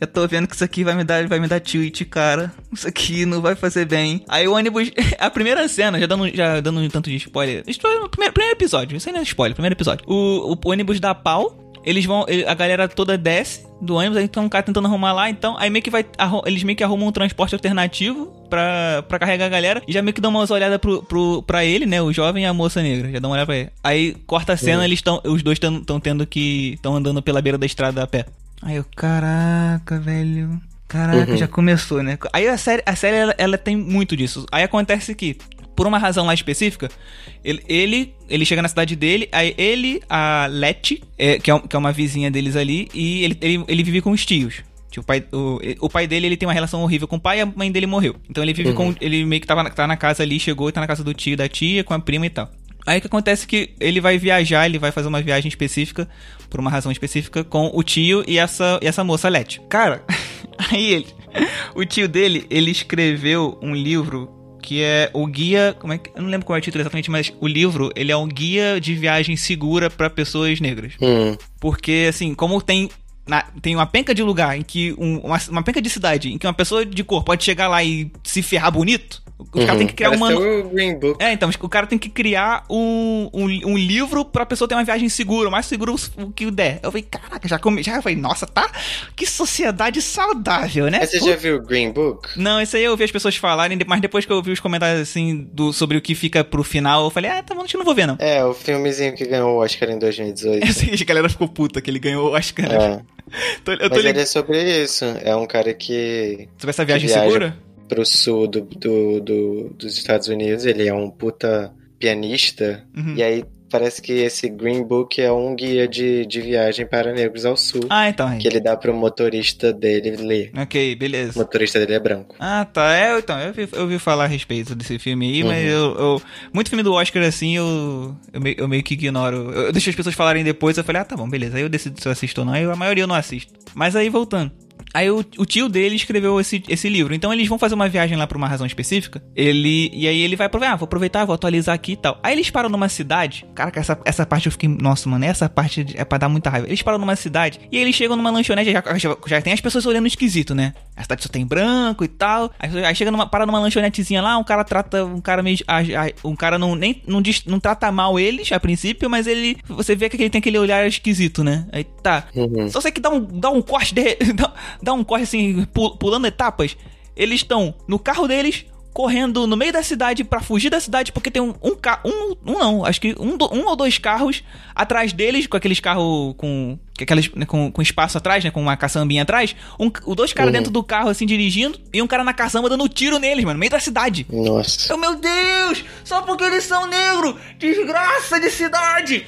Já tô vendo que isso aqui vai me dar, vai me dar tilt, cara. Isso aqui não vai fazer bem. Aí o ônibus. A primeira cena, já dando, já dando um tanto de spoiler. Primeiro, primeiro episódio. Isso aí não é spoiler, primeiro episódio. O, o ônibus dá pau. Eles vão. A galera toda desce do ônibus, aí tem um cara tentando arrumar lá, então. Aí meio que vai. Eles meio que arrumam um transporte alternativo pra, pra carregar a galera. E já meio que dão umas olhadas pro, pro, pra ele, né? O jovem e a moça negra. Já dão uma olhada pra ele. Aí corta a cena, eles estão. Os dois estão tendo que. estão andando pela beira da estrada a pé. Aí eu, caraca, velho. Caraca, Uhum. já começou, né? Aí a série, a série ela, ela tem muito disso. Aí acontece que, por uma razão lá específica, ele, ele, ele chega na cidade dele, aí ele, a Letty, é, que, é, que é uma vizinha deles ali, e ele, ele, ele vive com os tios. Tipo, o, pai, o, o pai dele ele tem uma relação horrível com o pai e a mãe dele morreu. Então ele vive com. Ele meio que tava na, tá na casa ali, chegou e tá na casa do tio, da tia, com a prima e tal. Aí o que acontece é que ele vai viajar, ele vai fazer uma viagem específica, por uma razão específica, com o tio e essa, e essa moça Letty. Cara, aí ele. O tio dele, ele escreveu um livro que é o guia. Como é que. Eu não lembro qual é o título exatamente, mas o livro ele é um guia de viagem segura pra pessoas negras. Hum, Porque, assim, como tem. na- tem uma penca de lugar em que. um- uma, uma penca de cidade em que uma pessoa de cor pode chegar lá e se ferrar bonito. Caras uhum. têm que criar uma. o Book. É, então, o cara tem que criar um, um, um livro pra pessoa ter uma viagem segura, o mais seguro o que der. Eu falei, caraca, já come, já eu falei, nossa, tá? Que sociedade saudável, né? Mas você já viu o Green Book? Não, isso aí eu ouvi as pessoas falarem, mas depois que eu ouvi os comentários assim do, sobre o que fica pro final, eu falei, ah, tá bom, que não vou ver, não. É, o filmezinho que ganhou o Oscar em 2018. Eu sei que a galera ficou puta que ele ganhou o Oscar. É. Tô- eu tô Mas ele ligado. é sobre isso. É um cara que Sobre essa viagem viaja. segura? Pro sul do, do, do- dos Estados Unidos, ele é um puta pianista. Uhum. E aí parece que esse Green Book é um guia de, de viagem para negros ao sul. Ah, então. Que ele dá pro motorista dele ler. Ok, O beleza. motorista dele é branco. Ah, tá. É, então, eu ouvi, eu ouvi falar a respeito desse filme aí, mas Uhum. eu, eu- Muito filme do Oscar, assim, eu. Eu meio, eu meio que ignoro. Eu, eu deixo as pessoas falarem depois, eu falei, ah, tá bom, beleza. Aí eu decido se eu assisto ou não. Aí a maioria eu não assisto. Mas aí voltando. Aí o, o tio dele escreveu esse, esse livro. Então eles vão fazer uma viagem lá por uma razão específica. Ele. E aí ele vai aproveitar, ah, vou aproveitar, vou atualizar aqui e tal. Aí eles param numa cidade. Caraca, essa, essa parte eu fiquei. Nossa, mano, essa parte é pra dar muita raiva. Eles param numa cidade e aí eles chegam numa lanchonete. Já, já, já tem as pessoas olhando esquisito, né? A cidade só tem branco e tal. Aí, aí chega numa, para numa lanchonetezinha lá, um cara trata. Um cara meio. a- a- Um cara não, nem, não, diz, não trata mal eles a princípio, mas ele. Você vê que ele tem aquele olhar esquisito, né? Aí tá. Uhum. Só sei que dá um, dá um corte, de, dá, dá um corte assim, pu- pulando etapas. Eles estão no carro deles, correndo no meio da cidade pra fugir da cidade, porque tem um, um carro. Um, um não, acho que um, um ou dois carros atrás deles, com aqueles carros com. com Aquelas, né, com, com espaço atrás, né? Com uma caçambinha atrás. Um, dois caras Uhum. dentro do carro, assim, dirigindo, e um cara na caçamba dando tiro neles, mano, no meio da cidade. Nossa. Eu, meu Deus! Só porque eles são negros! Desgraça de cidade!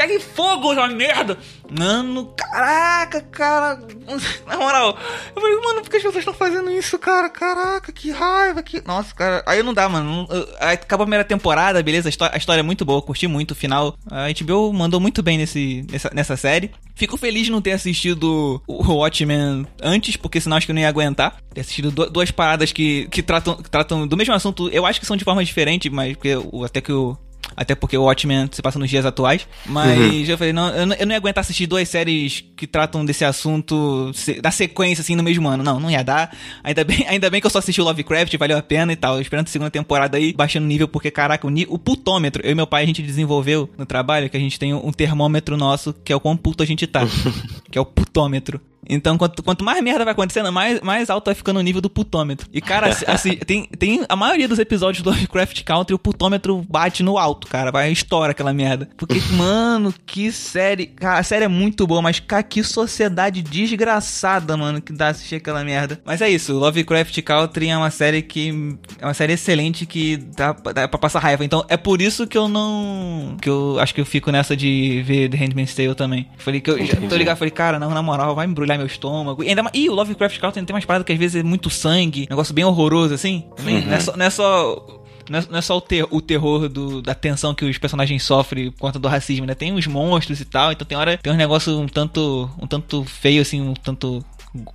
Pegue fogo, uma merda. Mano, caraca, cara. Na moral, eu falei, mano, por que as pessoas estão fazendo isso, cara? Caraca, que raiva, que. Nossa, cara. Aí não dá, mano. Aí acabou a primeira temporada, beleza? A história é muito boa, curti muito o final. A HBO mandou muito bem nesse, nessa, nessa série. Fico feliz de não ter assistido o Watchmen antes, porque senão acho que eu não ia aguentar. Ter assistido duas paradas que, que, tratam, que tratam do mesmo assunto. Eu acho que são de forma diferente, mas porque, até que o até porque o Watchmen se passa nos dias atuais. Mas uhum. eu falei, não eu, não, eu não ia aguentar assistir duas séries que tratam desse assunto da sequência, assim, no mesmo ano. Não, não ia dar. Ainda bem, ainda bem que eu só assisti o Lovecraft, valeu a pena e tal. Esperando a segunda temporada aí, baixando o nível, porque, caraca, o, o putômetro, eu e meu pai, a gente desenvolveu no trabalho que a gente tem um termômetro nosso, que é o quão puto a gente tá. que é o putômetro. Então, quanto, quanto mais merda vai acontecendo, mais, mais alto vai ficando o nível do putômetro. E, cara, assim, tem, tem a maioria dos episódios do Lovecraft Country, o putômetro bate no alto, cara. Vai estoura aquela merda. Porque, mano, que série. Cara, a série é muito boa, mas, cara, que sociedade desgraçada, mano, que dá assistir aquela merda. Mas é isso, Lovecraft Country é uma série que. É uma série excelente que dá, dá pra passar raiva. Então, é por isso que eu não. Que eu acho que eu fico nessa de ver The Handmaid's Tale também. Falei que eu já tô ligado, falei, cara, não, na moral, vai embrulhar meu estômago. E ainda mais. Ih, o Lovecraft Country tem umas paradas que às vezes é muito sangue, negócio bem horroroso, assim. Uhum. Não, é só, não é só não é, não é só o, ter, o terror do, da tensão que os personagens sofrem por conta do racismo, né? Tem uns monstros e tal, então tem hora tem um negócio um tanto um tanto feio assim, um tanto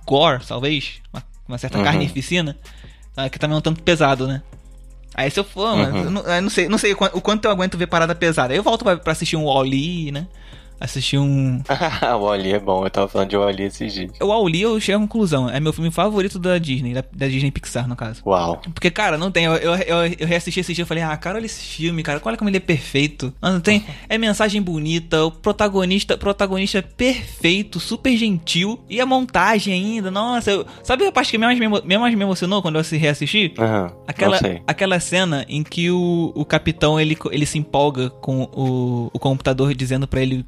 gore, talvez, uma, uma certa uhum. carnificina, ah, que também é um tanto pesado, né? Aí se eu for, uhum. eu, não, eu não sei, não sei o quanto eu aguento ver parada pesada. Aí eu volto pra, pra assistir um Wall-E, né? Assistir um. o Ali é bom, eu tava falando de Ali esses dias. O Ali eu chego à conclusão, é meu filme favorito da Disney, da, da Disney Pixar, no caso. Uau. Porque, cara, não tem. Eu, eu, eu, eu reassisti esse dia e falei, ah, cara, olha esse filme, cara, olha como ele é perfeito. Não tem. É mensagem bonita, o protagonista, protagonista perfeito, super gentil. E a montagem ainda, nossa. Eu, sabe a parte que mais me, mais me emocionou quando eu reassisti? Uhum, aquela, aquela cena em que o, o capitão ele, ele se empolga com o, o computador dizendo para ele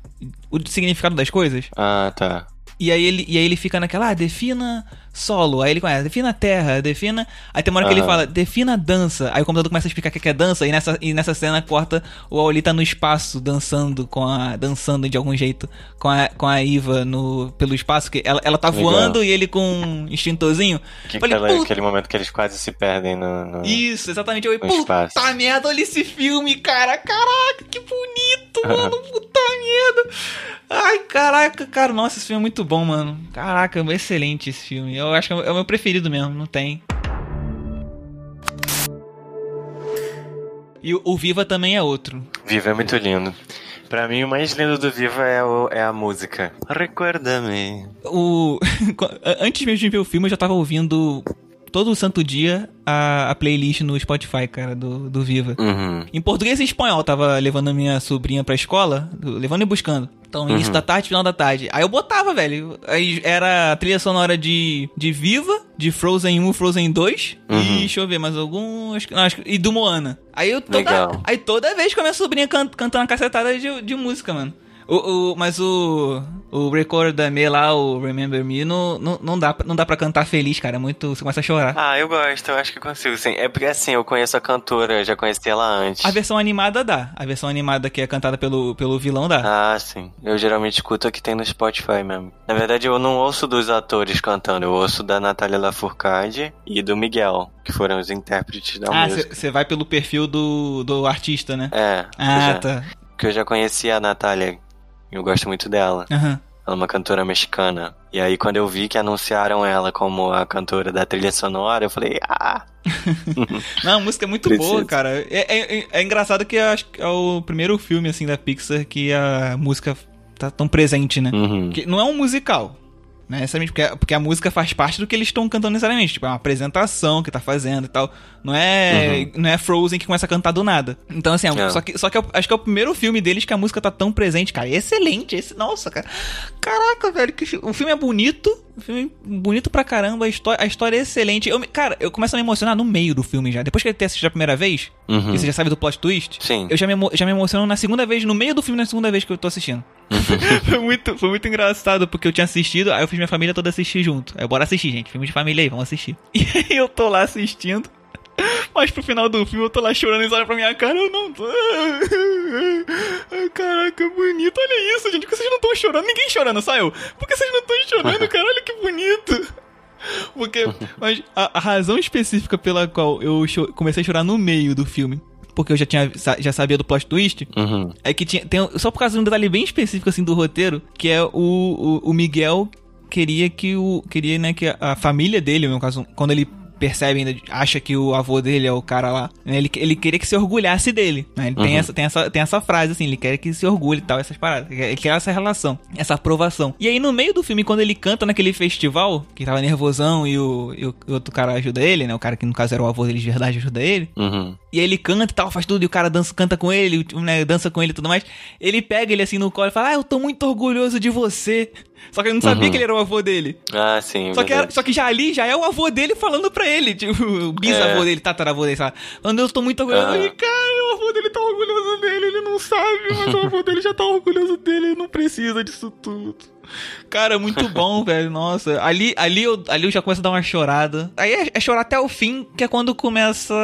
o significado das coisas. Ah, tá. E aí ele, e aí ele fica naquela, ah, defina solo. Aí ele começa, defina terra, defina. Aí tem uma hora que ele fala, defina dança. Aí o computador começa a explicar o que é dança, e nessa, e nessa cena corta o Auli tá no espaço, dançando com a. dançando de algum jeito com a, com a Iva no, pelo espaço, que ela, ela tá Legal. voando e ele com um extintorzinho. Que Falei, aquela, aquele momento que eles quase se perdem no. no Isso, exatamente. Eu, puta espaço. merda, olha esse filme, cara. Caraca, que bonito, mano. puta merda. Ai, caraca, cara, nossa, esse filme é muito bom, mano. Caraca, excelente esse filme. Eu acho que é o meu preferido mesmo, não tem. E o, Viva também é outro. Viva é muito lindo. Pra mim, o mais lindo do Viva é, o, é a música. Recuerda-me. O... Antes mesmo de ver o filme, eu já tava ouvindo todo santo dia a, a playlist no Spotify, cara, do, do Viva. Uhum. Em português e espanhol, tava levando a minha sobrinha pra escola, levando e buscando. Então, início uhum. da tarde, final da tarde. Aí eu botava, velho. Aí era a trilha sonora de, de Viva, de Frozen 1, Frozen 2. Uhum. E deixa eu ver, mais algum. Acho, não, acho, e do Moana. Aí eu toda, aí toda vez que a minha sobrinha can, cantando uma cacetada de, de música, mano. O, o, mas o, o Record da Me lá, o Remember Me, não, não, não, dá, não dá pra cantar feliz, cara. É muito. Você começa a chorar. Ah, eu gosto, eu acho que consigo, sim. É porque assim, eu conheço a cantora, já conheci ela antes. A versão animada dá. A versão animada que é cantada pelo, pelo vilão dá. Ah, sim. Eu geralmente escuto a que tem no Spotify mesmo. Na verdade, eu não ouço dos atores cantando, eu ouço da Natália Lafourcade e do Miguel, que foram os intérpretes da ah, música. Ah, você vai pelo perfil do, do artista, né? É. Ah, já, tá. Porque eu já conhecia a Natália eu gosto muito dela. Uhum. Ela é uma cantora mexicana. E aí, quando eu vi que anunciaram ela como a cantora da trilha sonora, eu falei, ah! Não, a música é muito boa, cara. É, é, é engraçado que acho que é o primeiro filme, assim, da Pixar que a música tá tão presente, né? Uhum. Que não é um musical né? Necessariamente porque, porque a música faz parte do que eles estão cantando necessariamente. Tipo, é uma apresentação que tá fazendo e tal. Não é, uhum. não é Frozen que começa a cantar do nada. Então, assim, é. é. só que, só que eu, acho que é o primeiro filme deles que a música tá tão presente, cara. excelente. Esse, nossa, cara. Caraca, velho. Que, o filme é bonito. Filme bonito pra caramba. A história, a história é excelente. Eu, cara, eu começo a me emocionar no meio do filme já. Depois que eu ter assistido a primeira vez, uhum. que você já sabe do plot twist, Sim. eu já me, já me emociono na segunda vez, no meio do filme, na segunda vez que eu tô assistindo. foi, muito, foi muito engraçado, porque eu tinha assistido, aí eu fiz minha família toda assistir junto. Aí, bora assistir, gente. Filme de família aí, vamos assistir. E aí eu tô lá assistindo. Mas pro final do filme eu tô lá chorando e eles olham pra minha cara, eu não tô. Caraca, bonito. Olha isso, gente. Por que vocês não estão chorando? Ninguém chorando, só eu. Por que vocês não estão chorando, cara? Olha que bonito. Porque. Mas a, a razão específica pela qual eu comecei a chorar no meio do filme porque eu já tinha já sabia do plot twist, uhum. é que tinha tem, só por causa de um detalhe bem específico assim do roteiro, que é o, o, o Miguel queria que o queria né que a, a família dele, no caso, quando ele percebe ainda, acha que o avô dele é o cara lá. Né? Ele, ele queria que se orgulhasse dele. Né? Ele uhum. tem, essa, tem, essa, tem essa frase, assim, ele quer que se orgulhe e tal, essas paradas. Ele quer essa relação, essa aprovação. E aí, no meio do filme, quando ele canta naquele festival, que tava nervosão e o, e o outro cara ajuda ele, né? O cara que no caso era o avô dele de verdade ajuda ele. Uhum. E aí ele canta e tal, faz tudo, e o cara dança, canta com ele, né? Dança com ele e tudo mais. Ele pega ele assim no colo e fala: Ah, eu tô muito orgulhoso de você. Só que ele não sabia uhum. que ele era o avô dele. Ah, sim. Só que, era, só que já ali já é o avô dele falando pra ele, tipo, o bisavô é. dele, tataravô dele, sabe? Falando, eu tô muito orgulhoso. E, cara, o avô dele tá orgulhoso dele, ele não sabe, mas o avô dele já tá orgulhoso dele, ele não precisa disso tudo. Cara, muito bom, velho. Nossa. Ali, ali, eu, ali eu já começo a dar uma chorada. Aí é, é, chorar até o fim, que é quando começa.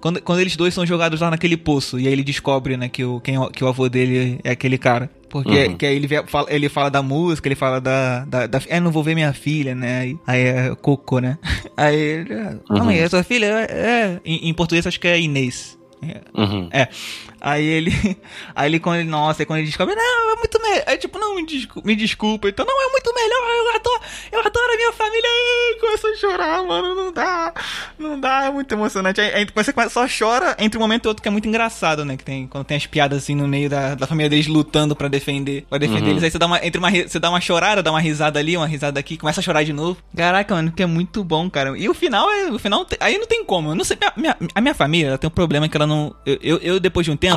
Quando, quando eles dois são jogados lá naquele poço. E aí ele descobre, né, que o, quem, que o avô dele é aquele cara. Porque uhum. que aí ele, fala, ele fala da música, ele fala da, da, da. É, não vou ver minha filha, né? Aí, é Coco, né? Aí ele. Ah, uhum. Mãe, é sua filha? É. é. Em, em português acho que é Inês. Uhum. É. Aí ele. Aí ele, quando ele. Nossa, aí quando ele descobre, não, é muito melhor. É tipo, não, me, desculpa, me desculpa. Então, não, é muito melhor. Eu adoro, eu adoro a minha família. Começa a chorar, mano. Não dá. Não dá, é muito emocionante. Aí, aí você só chora entre um momento e outro, que é muito engraçado, né? Que tem, quando tem as piadas assim no meio da, da família deles lutando pra defender. Pra defender uhum. eles. Aí você dá uma. Entre uma. Você dá uma chorada, dá uma risada ali, uma risada aqui, começa a chorar de novo. Caraca, mano, que é muito bom, cara. E o final é. O final. Aí não tem como. Eu não sei. Minha, minha, a minha família ela tem um problema que ela não. Eu, eu, eu depois de um tempo.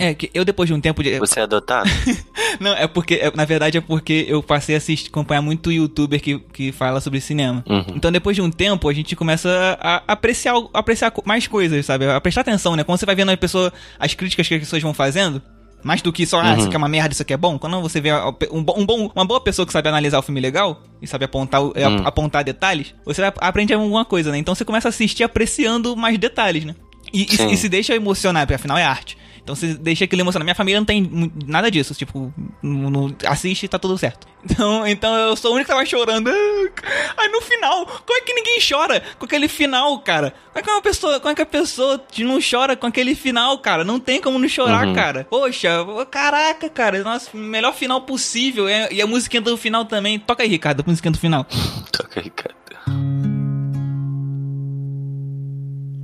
É, que eu depois de um tempo de. Você é adotado? não, é porque. É, na verdade é porque eu passei a assistir, acompanhar muito youtuber que, que fala sobre cinema. Uhum. Então depois de um tempo a gente começa a, apreciar, apreciar mais coisas, sabe? A prestar atenção, né? Quando você vai vendo a pessoa, as críticas que as pessoas vão fazendo. Mais do que só, ah, uhum. isso aqui é uma merda, isso aqui é bom. Quando você vê um, um bom, uma boa pessoa que sabe analisar o filme legal e sabe apontar, uhum. apontar detalhes, você aprende alguma coisa, né? Então você começa a assistir apreciando mais detalhes, né? E, e, e, se deixa emocionar, porque afinal é arte. Então você deixa aquilo emocionar. Minha família não tem nada disso. Tipo, não, assiste e tá tudo certo. Então, então eu sou o único que tava chorando. Aí no final, como é que ninguém chora com aquele final, cara? Como é que uma pessoa, como é que a pessoa não chora com aquele final, cara? Não tem como não chorar, uhum. cara. Poxa, caraca, cara. Nossa, melhor final possível. E a musiquinha do final também. Toca aí, Ricardo, a musiquinha do final. Toca aí, Ricardo.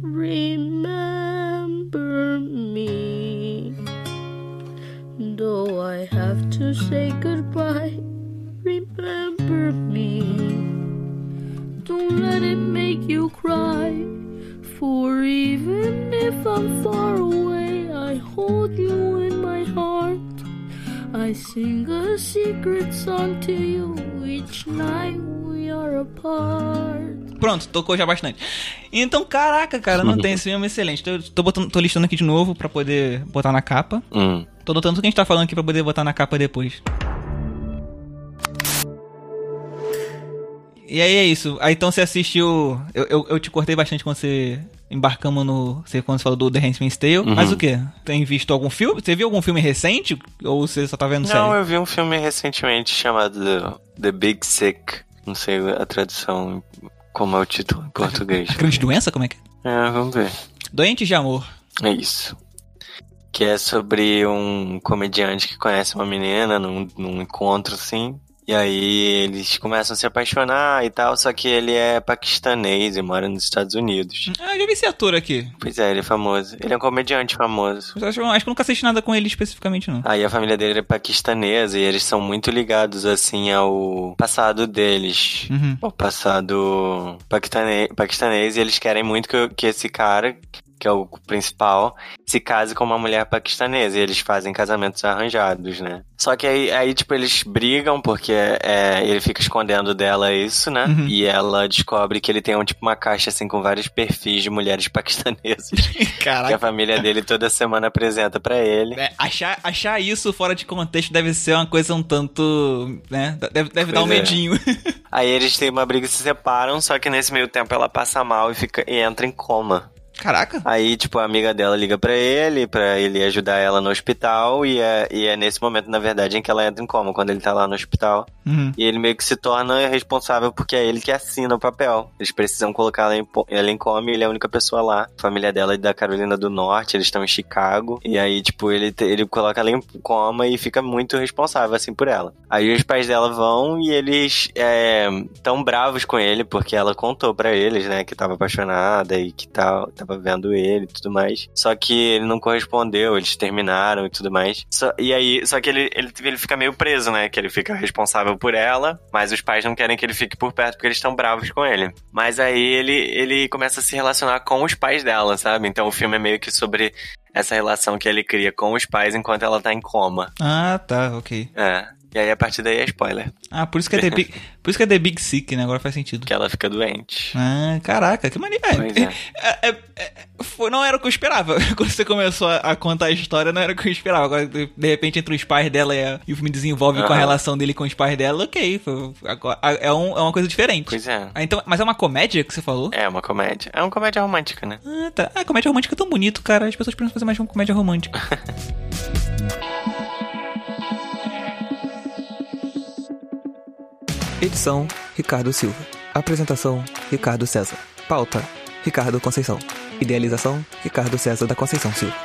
Remember to say goodbye, remember me. Don't let it make you cry. For even if I'm far away, I hold you in my heart. I sing a secret song to you each night we are apart. Pronto, tocou já bastante. Então, caraca, cara, não tem esse filme excelente. Tô, tô, botando, tô listando aqui de novo pra poder botar na capa. Hum. Tô notando tudo que a gente tá falando aqui pra poder botar na capa depois. E aí é isso. Aí então você assistiu. Eu, eu, eu, te cortei bastante quando você embarcamos no. Você quando você falou do The Handmaid's Tale. Uhum. Mas o que? Tem visto algum filme? Você viu algum filme recente? Ou você só tá vendo série? Não, eu vi um filme recentemente chamado The Big Sick. Não sei a tradução como é o título em português. A grande doença? Como é que é? É, vamos ver. Doente de amor. É isso. Que é sobre um comediante que conhece uma menina num, num encontro, assim. E aí eles começam a se apaixonar e tal, só que ele é paquistanês e mora nos Estados Unidos. Ah, já vi esse ator aqui. Pois é, ele é famoso. Ele é um comediante famoso. Acho, acho que eu nunca assisti nada com ele especificamente, não. Aí a família dele é paquistanesa e eles são muito ligados, assim, ao passado deles. Uhum. Ao passado paquistanês, paquistanês e eles querem muito que, que esse cara que é o principal, se case com uma mulher paquistanesa. E eles fazem casamentos arranjados, né? Só que aí, aí tipo, eles brigam porque é, ele fica escondendo dela isso, né? Uhum. E ela descobre que ele tem um, tipo, uma caixa, assim, com vários perfis de mulheres paquistanesas. Caraca. Que a família dele toda semana apresenta para ele. É, achar, achar isso fora de contexto deve ser uma coisa um tanto, né? Deve, deve dar um é. medinho. Aí eles têm uma briga e se separam, só que nesse meio tempo ela passa mal e, fica, e entra em coma. Caraca. Aí, tipo, a amiga dela liga pra ele, pra ele ajudar ela no hospital, e é, e é nesse momento, na verdade, em que ela entra em coma, quando ele tá lá no hospital. Uhum. E ele meio que se torna responsável porque é ele que assina o papel. Eles precisam colocar ela em, ela em coma e ele é a única pessoa lá. A família dela é da Carolina do Norte, eles estão em Chicago. E aí, tipo, ele, ele coloca ela em coma e fica muito responsável, assim, por ela. Aí os pais dela vão e eles é, tão bravos com ele porque ela contou pra eles, né, que tava apaixonada e que tal, tava vendo ele e tudo mais. Só que ele não correspondeu, eles terminaram e tudo mais. Só- e aí, só que ele, ele, ele fica meio preso, né, que ele fica responsável por ela, mas os pais não querem que ele fique por perto porque eles estão bravos com ele. Mas aí ele, ele começa a se relacionar com os pais dela, sabe? Então o filme é meio que sobre essa relação que ele cria com os pais enquanto ela tá em coma. Ah, tá, ok. É. E aí a partir daí é spoiler, Ah, por isso que é The Big, por isso que é The Big Sick, né? Agora faz sentido. que ela fica doente. Ah, caraca, que maneiro. É. É, é, é, foi, não era o que eu esperava. Quando você começou a, a contar a história, não era o que eu esperava. Agora, de, repente, entre os pais dela e, a- e o filme desenvolve com a relação dele com os pais dela, ok. foi- agora, é, um- é uma coisa diferente. Pois é. Ah, então, mas é uma comédia que você falou? É uma comédia. É uma comédia romântica, né? Ah, tá. Ah, comédia romântica é tão bonito, cara. As pessoas precisam fazer mais uma comédia romântica. Edição: Ricardo Silva. Apresentação: Ricardo César. Pauta: Ricardo Conceição. Idealização: Ricardo César da Conceição Silva.